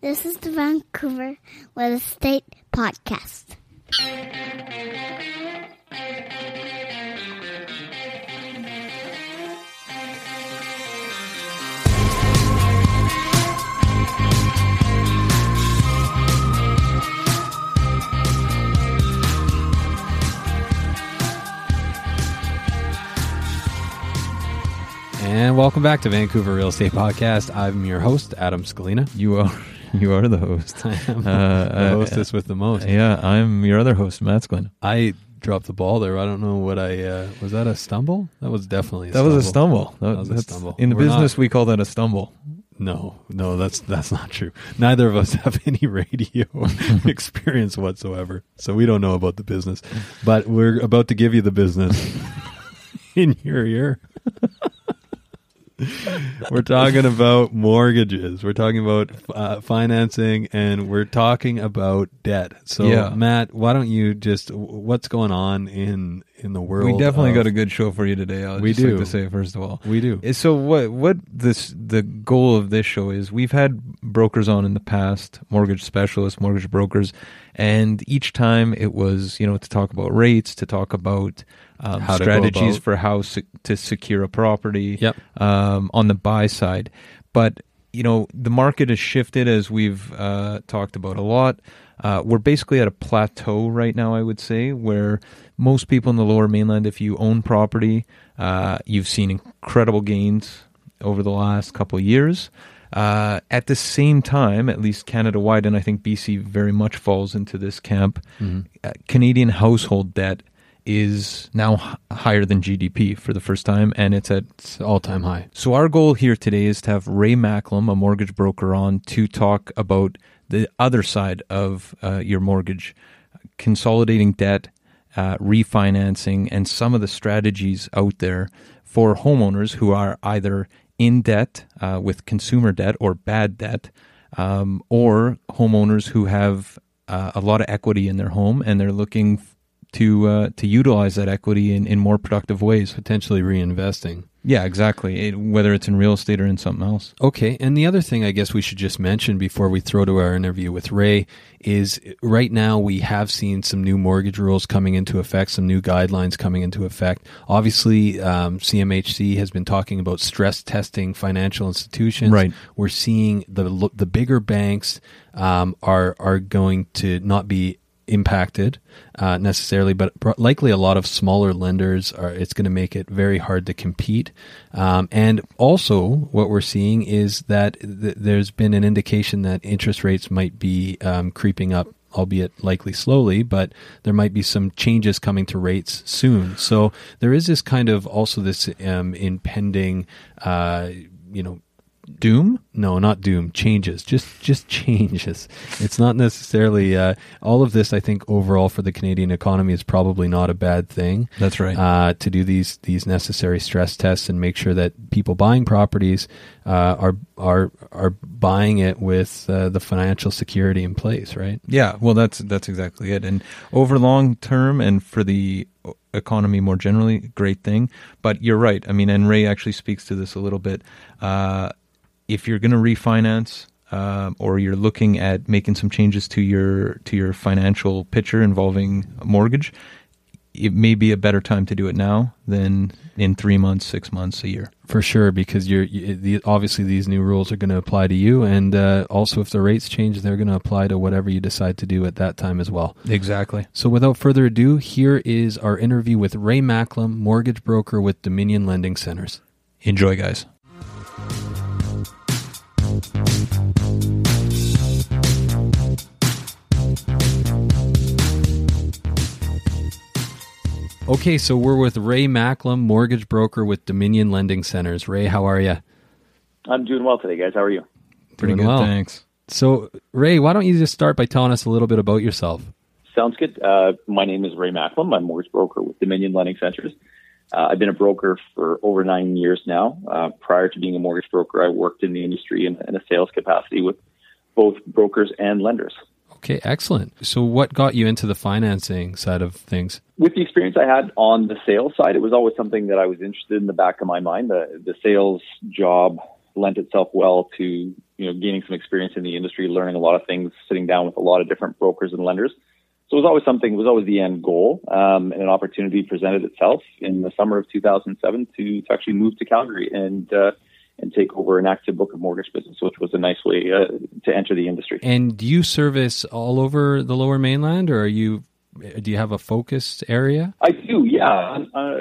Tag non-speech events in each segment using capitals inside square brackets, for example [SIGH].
This is the Vancouver Real Estate Podcast. And welcome back to Vancouver Real Estate Podcast. I'm your host, Adam Scalina. You are [LAUGHS] you are the host. I am uh, the hostess uh, with the most. Yeah, I'm your other host, Matt Scalina. I dropped the ball there. I don't know what I uh, was. That a stumble? That was definitely. that stumble. was a stumble. That, that was a stumble. In the We're business, not, we call that a stumble. No, no, that's that's not true. Neither of us [LAUGHS] have any radio [LAUGHS] experience whatsoever, so we don't know about the business. But we're about to give you the business in your ear. [LAUGHS] we're talking about mortgages. We're talking about uh, financing, and we're talking about debt. So, yeah. Matt, why don't you just what's going on in in the world? We definitely of, got a good show for you today. I'll we do like to say first of all, we do. So, what what this the goal of this show is? We've had brokers on in the past, mortgage specialists, mortgage brokers, and each time it was you know to talk about rates, to talk about um, strategies for how se- to secure a property yep. um, on the buy side. But you know the market has shifted as we've uh, talked about a lot. Uh, we're basically at a plateau right now, I would say, where most people in the Lower Mainland, if you own property, uh, you've seen incredible gains over the last couple of years. Uh, at the same time, at least Canada wide, and I think BC very much falls into this camp, mm-hmm. uh, Canadian household debt is now higher than GDP for the first time, and it's at all time high. So, our goal here today is to have Ray Macklem, a mortgage broker, on to talk about the other side of uh, your mortgage, consolidating debt, uh, refinancing, and some of the strategies out there for homeowners who are either in debt uh, with consumer debt or bad debt, um, or homeowners who have uh, a lot of equity in their home and they're looking to uh, to utilize that equity in, in more productive ways, potentially reinvesting. Yeah, exactly. It, whether it's in real estate or in something else. Okay. And the other thing I guess we should just mention before we throw to our interview with Ray is right now we have seen some new mortgage rules coming into effect, some new guidelines coming into effect. Obviously, um, CMHC has been talking about stress testing financial institutions. Right. We're seeing the the bigger banks um, are are going to not be impacted uh, necessarily, but likely a lot of smaller lenders are. It's going to make it very hard to compete. Um, and also, what we're seeing is that th- there's been an indication that interest rates might be um, creeping up albeit likely slowly, but there might be some changes coming to rates soon. So there is this kind of also this um, impending, uh, you know, Doom? no, not doom. Changes, just just changes. It's not necessarily uh, all of this. I think overall for the Canadian economy is probably not a bad thing. That's right. Uh, to do these these necessary stress tests and make sure that people buying properties uh, are are are buying it with uh, the financial security in place, right? Yeah, well, that's that's exactly it. And over long term, and for the economy more generally, great thing. But you're right. I mean, and Ray actually speaks to this a little bit. Uh, if you're going to refinance, um, or you're looking at making some changes to your to your financial picture involving a mortgage, it may be a better time to do it now than in three months, six months, a year. For sure, because you're you, the, obviously these new rules are going to apply to you, and uh, also if the rates change, they're going to apply to whatever you decide to do at that time as well. Exactly. So, without further ado, here is our interview with Ray Macklem, mortgage broker with Dominion Lending Centers. Enjoy, guys. Okay, so we're with Ray Macklem, mortgage broker with Dominion Lending Centers. Ray, how are you? I'm doing well today, guys. How are you? Pretty Doing good, well. thanks. So, Ray, why don't you just start by telling us a little bit about yourself? Sounds good. Uh, my name is Ray Macklem. I'm a mortgage broker with Dominion Lending Centers. Uh, I've been a broker for over nine years now. Uh, prior to being a mortgage broker, I worked in the industry in, in a sales capacity with both brokers and lenders. Okay, excellent. So, what got you into the financing side of things? With the experience I had on the sales side, it was always something that I was interested in the back of my mind. The, the sales job lent itself well to you know gaining some experience in the industry, learning a lot of things, sitting down with a lot of different brokers and lenders. So it was always something. It was always the end goal, um, and an opportunity presented itself in the summer of 2007 to, to actually move to Calgary and uh, and take over an active book of mortgage business, which was a nice way uh, to enter the industry. And do you service all over the lower mainland, or are you do you have a focused area? I do, yeah. Uh,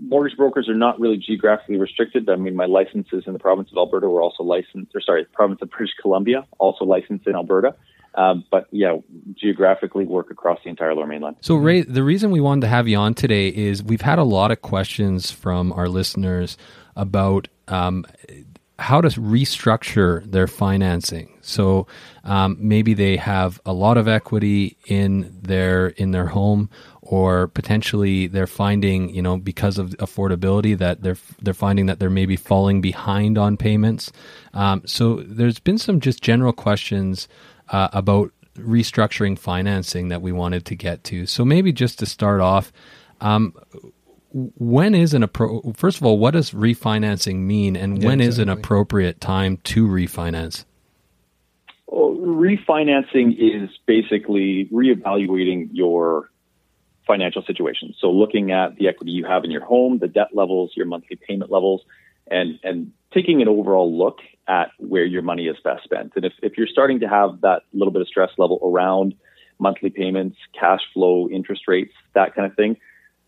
mortgage brokers are not really geographically restricted. I mean, my licenses in the province of Alberta were also licensed, or sorry, the province of British Columbia, also licensed in Alberta. Um, but yeah, geographically work across the entire lower mainland. So, Ray, the reason we wanted to have you on today is we've had a lot of questions from our listeners about um, how to restructure their financing. So um, maybe they have a lot of equity in their in their home, or potentially they're finding, you know, because of affordability that they're they're finding that they're maybe falling behind on payments. Um, so there's been some just general questions uh, about restructuring financing that we wanted to get to. So maybe just to start off. Um, when is an appro- first of all what does refinancing mean and Yeah, when is an appropriate time to refinance Well, refinancing is basically reevaluating your financial situation. So looking at the equity you have in your home, the debt levels, your monthly payment levels, and and taking an overall look at where your money is best spent. And if, if you're starting to have that little bit of stress level around monthly payments, cash flow, interest rates, that kind of thing,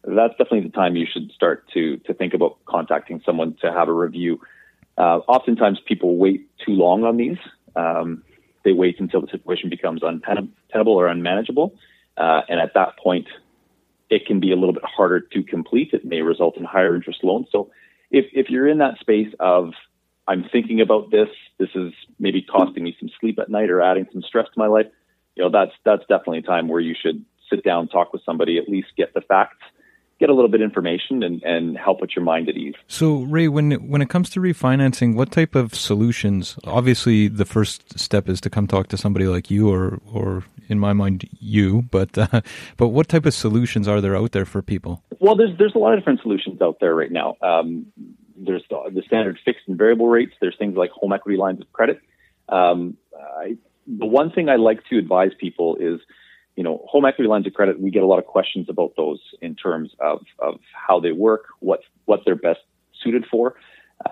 that's definitely the time you should start to to think about contacting someone to have a review. Uh, oftentimes, people wait too long on these. Um, they wait until the situation becomes untenable or unmanageable, uh, and at that point, it can be a little bit harder to complete. It may result in higher interest loans. So, if if you're in that space of I'm thinking about this, this is maybe costing me some sleep at night or adding some stress to my life, you know, that's that's definitely a time where you should sit down, talk with somebody, at least get the facts, get a little bit of information, and and help put your mind at ease. So, Ray, when it, when it comes to refinancing, what type of solutions? Obviously, the first step is to come talk to somebody like you, or or in my mind, you. But uh, but what type of solutions are there out there for people? Well, there's there's a lot of different solutions out there right now. Um, there's the, the standard fixed and variable rates. There's things like home equity lines of credit. Um, I, the one thing I like to advise people is, you know, home equity lines of credit. We get a lot of questions about those in terms of of how they work, what what they're best suited for.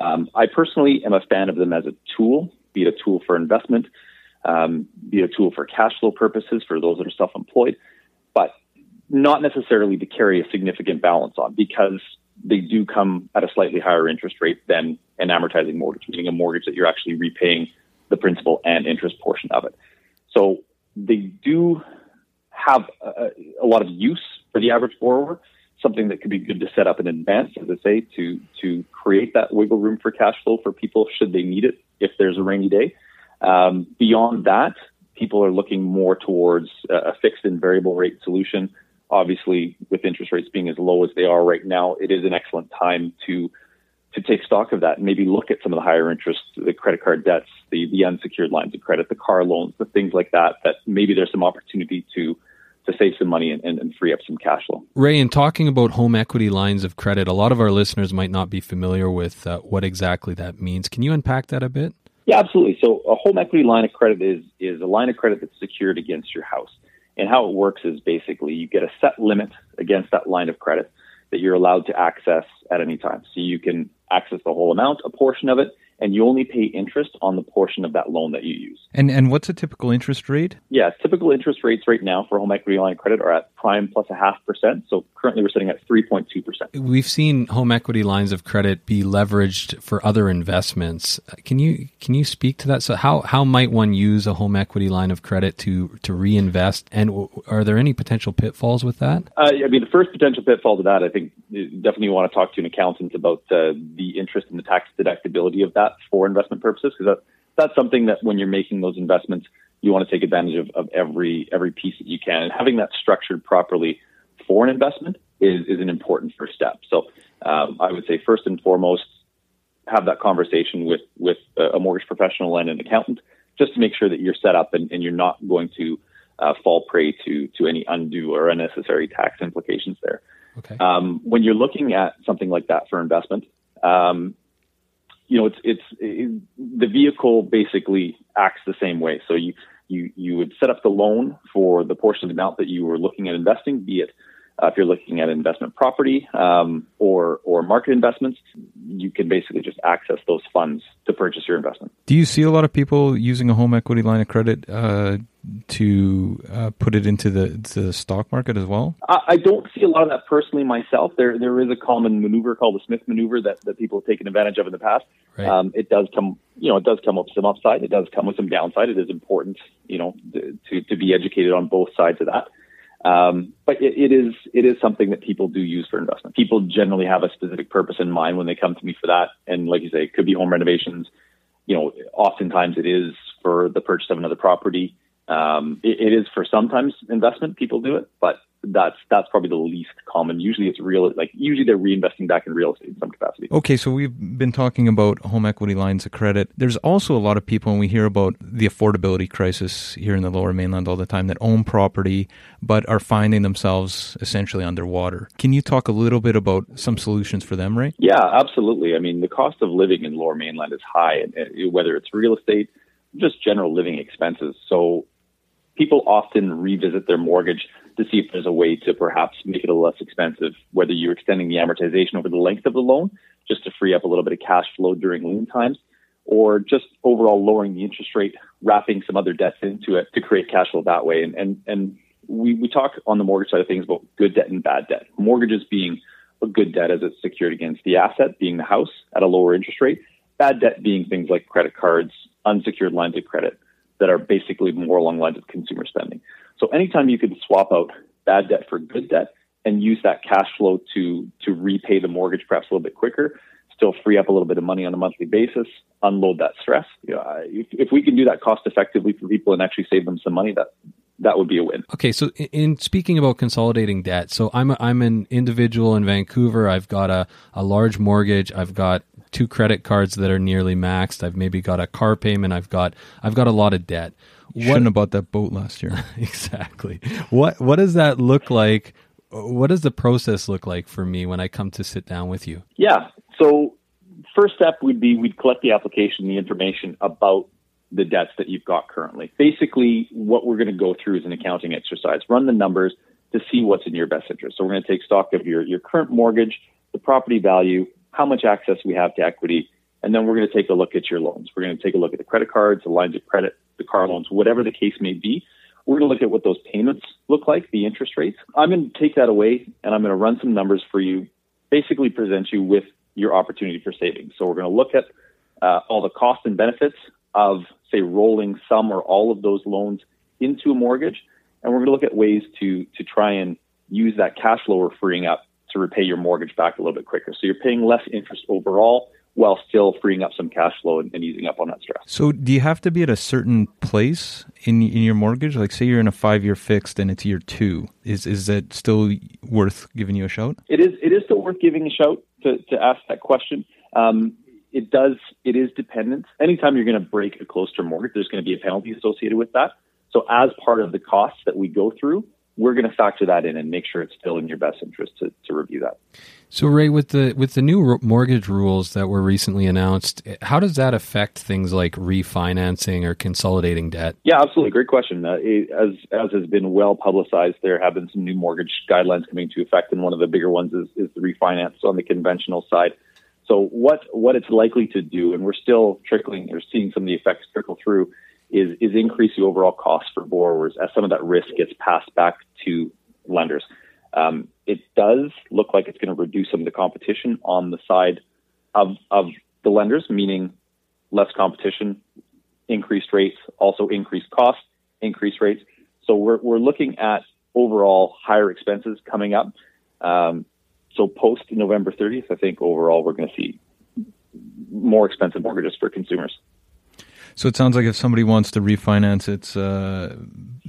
Um, I personally am a fan of them as a tool, be it a tool for investment, um, be it a tool for cash flow purposes for those that are self-employed, but not necessarily to carry a significant balance on because they do come at a slightly higher interest rate than an amortizing mortgage, meaning a mortgage that you're actually repaying the principal and interest portion of it. So they do have a, a lot of use for the average borrower, something that could be good to set up in advance, as I say, to to create that wiggle room for cash flow for people should they need it if there's a rainy day. Um, beyond that, people are looking more towards a fixed and variable rate solution. Obviously, with interest rates being as low as they are right now, it is an excellent time to to take stock of that and maybe look at some of the higher interest, the credit card debts, the, the unsecured lines of credit, the car loans, the things like that, that maybe there's some opportunity to to save some money and, and, and, free up some cash flow. Ray, in talking about home equity lines of credit, a lot of our listeners might not be familiar with uh, what exactly that means. Can you unpack that a bit? Yeah, absolutely. So a home equity line of credit is is a line of credit that's secured against your house. And how it works is basically you get a set limit against that line of credit that you're allowed to access at any time. So you can access the whole amount, a portion of it, and you only pay interest on the portion of that loan that you use. And and what's a typical interest rate? Yeah, typical interest rates right now for home equity line of credit are at prime plus a half percent. So currently we're sitting at three point two percent. We've seen home equity lines of credit be leveraged for other investments. Can you can you speak to that? So how how might one use a home equity line of credit to to reinvest? And are there any potential pitfalls with that? Uh, I mean, the first potential pitfall to that, I think, definitely want to talk to an accountant about uh, the interest and the tax deductibility of that that for investment purposes because that, that's something that when you're making those investments, you want to take advantage of, of every every piece that you can. And having that structured properly for an investment is, is an important first step. So um, I would say first and foremost, have that conversation with with a mortgage professional and an accountant just to make sure that you're set up and, and you're not going to uh, fall prey to to any undue or unnecessary tax implications there. Okay. Um, when you're looking at something like that for investment, um, you know, it's it's it, the vehicle basically acts the same way. So you you you would set up the loan for the portion of the amount that you were looking at investing, be it uh, if you're looking at investment property um, or or market investments, you can basically just access those funds to purchase your investment. Do you see a lot of people using a home equity line of credit uh, to uh, put it into the, the stock market as well? I, I, don't see a lot of that personally myself. There there is a common maneuver called the Smith maneuver that, that people have taken advantage of in the past. Right. Um, it does come you know it does come with some upside. It does come with some downside. It is important you know to to be educated on both sides of that. Um, but it, it is it is something that people do use for investment. People generally have a specific purpose in mind when they come to me for that, and like you say, it could be home renovations. You know, oftentimes it is for the purchase of another property. Um, it, it is for sometimes investment. People do it, but that's that's probably the least common. Usually, it's real. Like usually, they're reinvesting back in real estate in some capacity. Okay, so we've been talking about home equity lines of credit. There's also a lot of people, when we hear about the affordability crisis here in the Lower Mainland all the time, that own property but are finding themselves essentially underwater. Can you talk a little bit about some solutions for them, right? Yeah, absolutely. I mean, the cost of living in Lower Mainland is high, whether it's real estate, just general living expenses. So people often revisit their mortgage to see if there's a way to perhaps make it a less expensive, whether you're extending the amortization over the length of the loan just to free up a little bit of cash flow during lean times, or just overall lowering the interest rate, wrapping some other debts into it to create cash flow that way. And and and we, we talk on the mortgage side of things about good debt and bad debt. Mortgages being a good debt as it's secured against the asset, being the house at a lower interest rate. Bad debt being things like credit cards, unsecured lines of credit that are basically more along lines of consumer spending. So anytime you can swap out bad debt for good debt and use that cash flow to to repay the mortgage perhaps a little bit quicker, still free up a little bit of money on a monthly basis, unload that stress. You know, if, if we can do that cost effectively for people and actually save them some money, that that would be a win. Okay, so in speaking about consolidating debt, so I'm a, I'm an individual in Vancouver. I've got a, a large mortgage. I've got two credit cards that are nearly maxed. I've maybe got a car payment. I've got I've got a lot of debt. You what, shouldn't have bought that boat last year. [LAUGHS] exactly. What what does that look like? What does the process look like for me when I come to sit down with you? Yeah. So first step would be we'd collect the application, the information about the debts that you've got currently. Basically, what we're going to go through is an accounting exercise. Run the numbers to see what's in your best interest. So we're going to take stock of your, your current mortgage, the property value, how much access we have to equity, and then we're going to take a look at your loans. We're going to take a look at the credit cards, the lines of credit, the car loans, whatever the case may be. We're going to look at what those payments look like, the interest rates. I'm going to take that away and I'm going to run some numbers for you, basically present you with your opportunity for savings. So we're going to look at uh, all the costs and benefits of, say, rolling some or all of those loans into a mortgage. and we're going to look at ways to to try and use that cash flow we're freeing up to repay your mortgage back a little bit quicker. So you're paying less interest overall while still freeing up some cash flow and, and, easing up on that stress. So, do you have to be at a certain place in in your mortgage? Like, say you're in a five year fixed and it's year two, is is that still worth giving you a shout? It is. It is still worth giving a shout to to ask that question. Um, it does. It is dependent. Anytime you're going to break a close term mortgage, there's going to be a penalty associated with that. So, as part of the costs that we go through, we're going to factor that in and make sure it's still in your best interest to, to review that. So, Ray, with the with the new mortgage rules that were recently announced, how does that affect things like refinancing or consolidating debt? Yeah, absolutely, great question. Uh, as as has been well publicized, there have been some new mortgage guidelines coming to effect, and one of the bigger ones is, is the refinance on the conventional side. So, what what it's likely to do, and we're still trickling or seeing some of the effects trickle through is, is increase the overall cost for borrowers as some of that risk gets passed back to lenders. Um, it does look like it's going to reduce some of the competition on the side of, of the lenders, meaning less competition, increased rates, also increased costs, increased rates. So we're, we're looking at overall higher expenses coming up. Um, so post November 30th, I think overall we're going to see more expensive mortgages for consumers. So it sounds like if somebody wants to refinance, it's uh,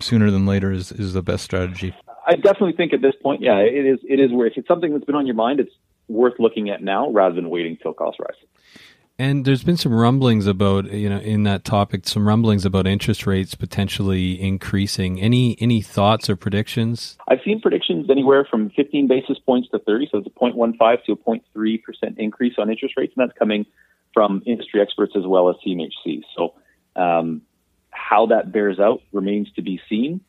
sooner than later is, is the best strategy. I definitely think at this point, yeah, it is. It is where if it's something that's been on your mind, it's worth looking at now rather than waiting till costs rise. And there's been some rumblings about, you know, in that topic, some rumblings about interest rates potentially increasing. Any any thoughts or predictions? I've seen predictions anywhere from 15 basis points to 30, so it's a 0.15 to a 0.3 percent increase on interest rates, and that's coming from industry experts as well as CMHC. So um, how that bears out remains to be seen,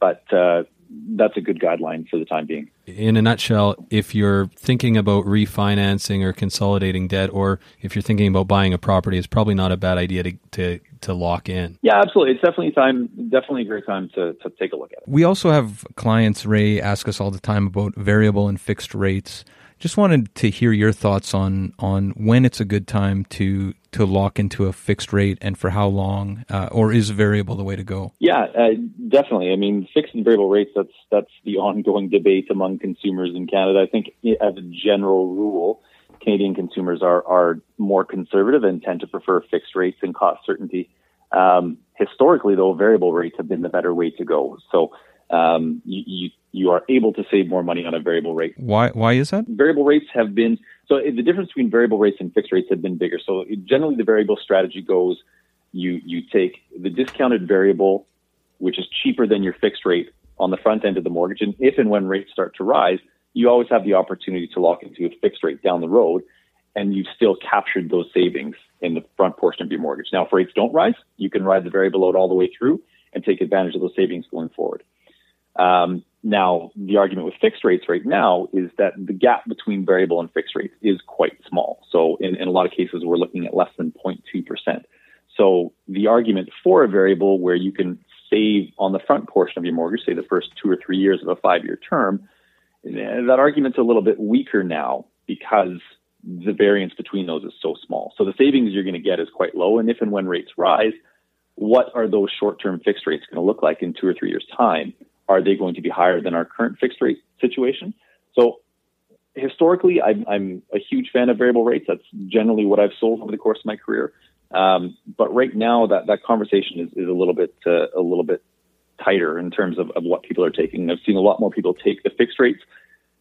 but uh, that's a good guideline for the time being. In a nutshell, if you're thinking about refinancing or consolidating debt, or if you're thinking about buying a property, it's probably not a bad idea to to, to lock in. Yeah, absolutely. It's definitely time, definitely a great time to, to take a look at it. We also have clients, Ray, ask us all the time about variable and fixed rates. Just wanted to hear your thoughts on on when it's a good time to to lock into a fixed rate and for how long, uh, or is variable the way to go? Yeah, uh, definitely. I mean, fixed and variable rates that's that's the ongoing debate among consumers in Canada. I think as a general rule, Canadian consumers are are more conservative and tend to prefer fixed rates and cost certainty. Um, historically, though, variable rates have been the better way to go. So um, you, you, you are able to save more money on a variable rate. Why why is that? Variable rates have been so the difference between variable rates and fixed rates have been bigger. So generally, the variable strategy goes you you take the discounted variable, which is cheaper than your fixed rate on the front end of the mortgage, and if and when rates start to rise, you always have the opportunity to lock into a fixed rate down the road, and you've still captured those savings in the front portion of your mortgage. Now, if rates don't rise, you can ride the variable load all the way through and take advantage of those savings going forward. Um, now, the argument with fixed rates right now is that the gap between variable and fixed rates is quite small. So, in, in a lot of cases, we're looking at less than 0.2%. So, the argument for a variable where you can save on the front portion of your mortgage, say the first two or three years of a five year term, eh, that argument's a little bit weaker now because the variance between those is so small. So, the savings you're going to get is quite low. And if and when rates rise, what are those short term fixed rates going to look like in two or three years' time? Are they going to be higher than our current fixed rate situation? So historically, I'm, I'm a huge fan of variable rates. That's generally what I've sold over the course of my career. Um, but right now, that, that conversation is, is a little bit uh, a little bit tighter in terms of, of what people are taking. I've seen a lot more people take the fixed rates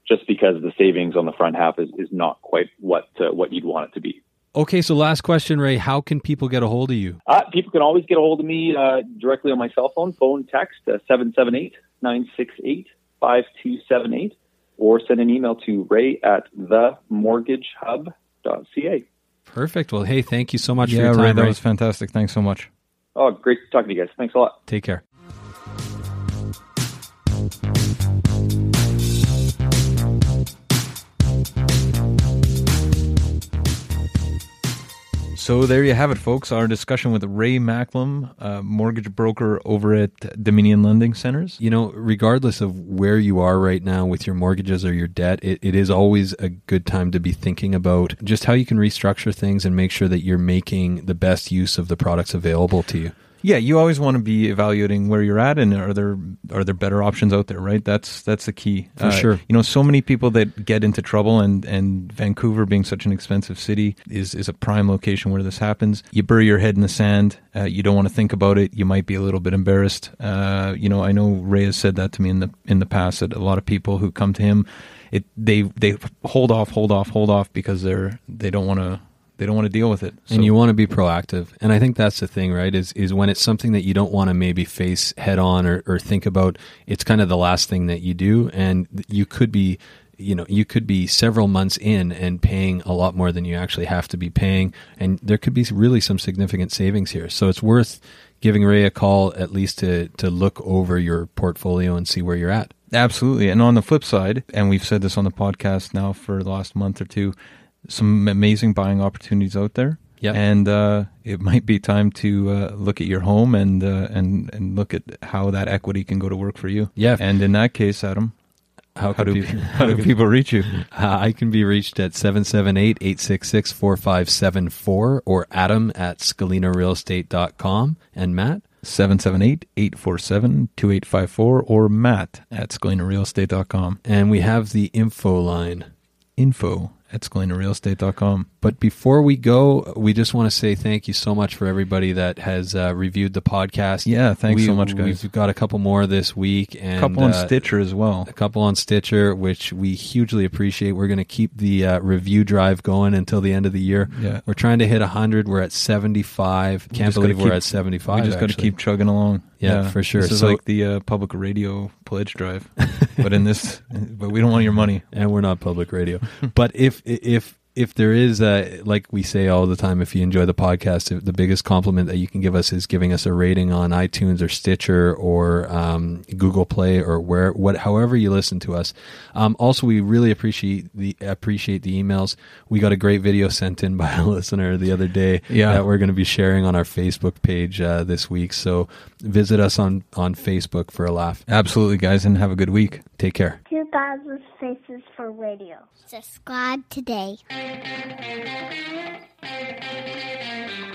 just because the savings on the front half is, is not quite what uh, what you'd want it to be. Okay, so last question, Ray. How can people get a hold of you? Uh, people can always get a hold of me uh, directly on my cell phone, phone, text, uh, 778 968 5278, or send an email to ray at themortgagehub.ca. Perfect. Well, hey, thank you so much yeah, for your time. Ray, that Ray. was fantastic. Thanks so much. Oh, great talking to you guys. Thanks a lot. Take care. So there you have it, folks. Our discussion with Ray Macklem, uh, mortgage broker over at Dominion Lending Centers. You know, regardless of where you are right now with your mortgages or your debt, it, it is always a good time to be thinking about just how you can restructure things and make sure that you're making the best use of the products available to you. Yeah, you always want to be evaluating where you're at, and are there are there better options out there, right? That's that's the key For sure. You know, so many people that get into trouble, and and Vancouver being such an expensive city is is a prime location where this happens. You bury your head in the sand. Uh, you don't want to think about it. You might be a little bit embarrassed. Uh, you know, I know Ray has said that to me in the in the past that a lot of people who come to him, it they they hold off, hold off, hold off because they're they don't want to they don't want to deal with it. So- and you want to be proactive. And i think that's the thing right is is when it's something that you don't want to maybe face head on or, or think about it's kind of the last thing that you do. And you could be you know you could be several months in and paying a lot more than you actually have to be paying. And there could be really some significant savings here. So it's worth giving ray a call at least to to look over your portfolio and see where you're at. Absolutely. And on the flip side, and we've said this on the podcast now for the last month or two, some amazing buying opportunities out there. Yep. And uh, it might be time to uh, look at your home and uh, and and look at how that equity can go to work for you. Yeah. And in that case, Adam, how, how could do people- how do [LAUGHS] people reach you? Uh, I can be reached at 778-866-4574 or adam at scalinarealestate.com. And Matt? 778-847-2854 or Matt at scalinarealestate.com. And we have the info line. Info at scalinarealestate.com. But before we go, we just want to say thank you so much for everybody that has uh, reviewed the podcast. Yeah, thanks We- so much, guys. We've got a couple more this week. And, A couple on uh, Stitcher as well. a couple on Stitcher, which we hugely appreciate. We're going to keep the uh, review drive going until the end of the year. Yeah. We're trying to hit 100. We're at 75. Can't just gotta believe we're keep- at 75. We just got to keep chugging along. Yeah, for sure. This is So- like the uh, public radio pledge drive, but in this, [LAUGHS] but we don't want your money. and we're not public radio. but if if if there is, uh, like we say all the time, if you enjoy the podcast, the biggest compliment that you can give us is giving us a rating on iTunes or Stitcher or um, Google Play or where what however you listen to us. Um, also, we really appreciate the appreciate the emails. We got a great video sent in by [LAUGHS] a listener the other day Yeah. that we're going to be sharing on our Facebook page uh, this week. So visit us on on Facebook for a laugh. Absolutely, guys, and have a good week. Take care. 2000 Faces for Radio. Subscribe today. Thank you.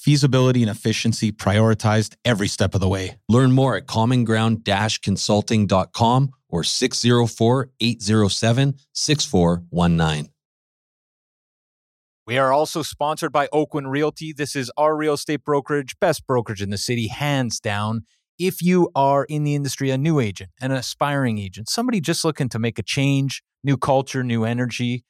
feasibility and efficiency prioritized every step of the way. Learn more at commonground-consulting.com or 604-807-6419. We are also sponsored by Oakwyn Realty. This is our real estate brokerage, best brokerage in the city, hands down. If you are in the industry, a new agent, an aspiring agent, somebody just looking to make a change, new culture, new energy,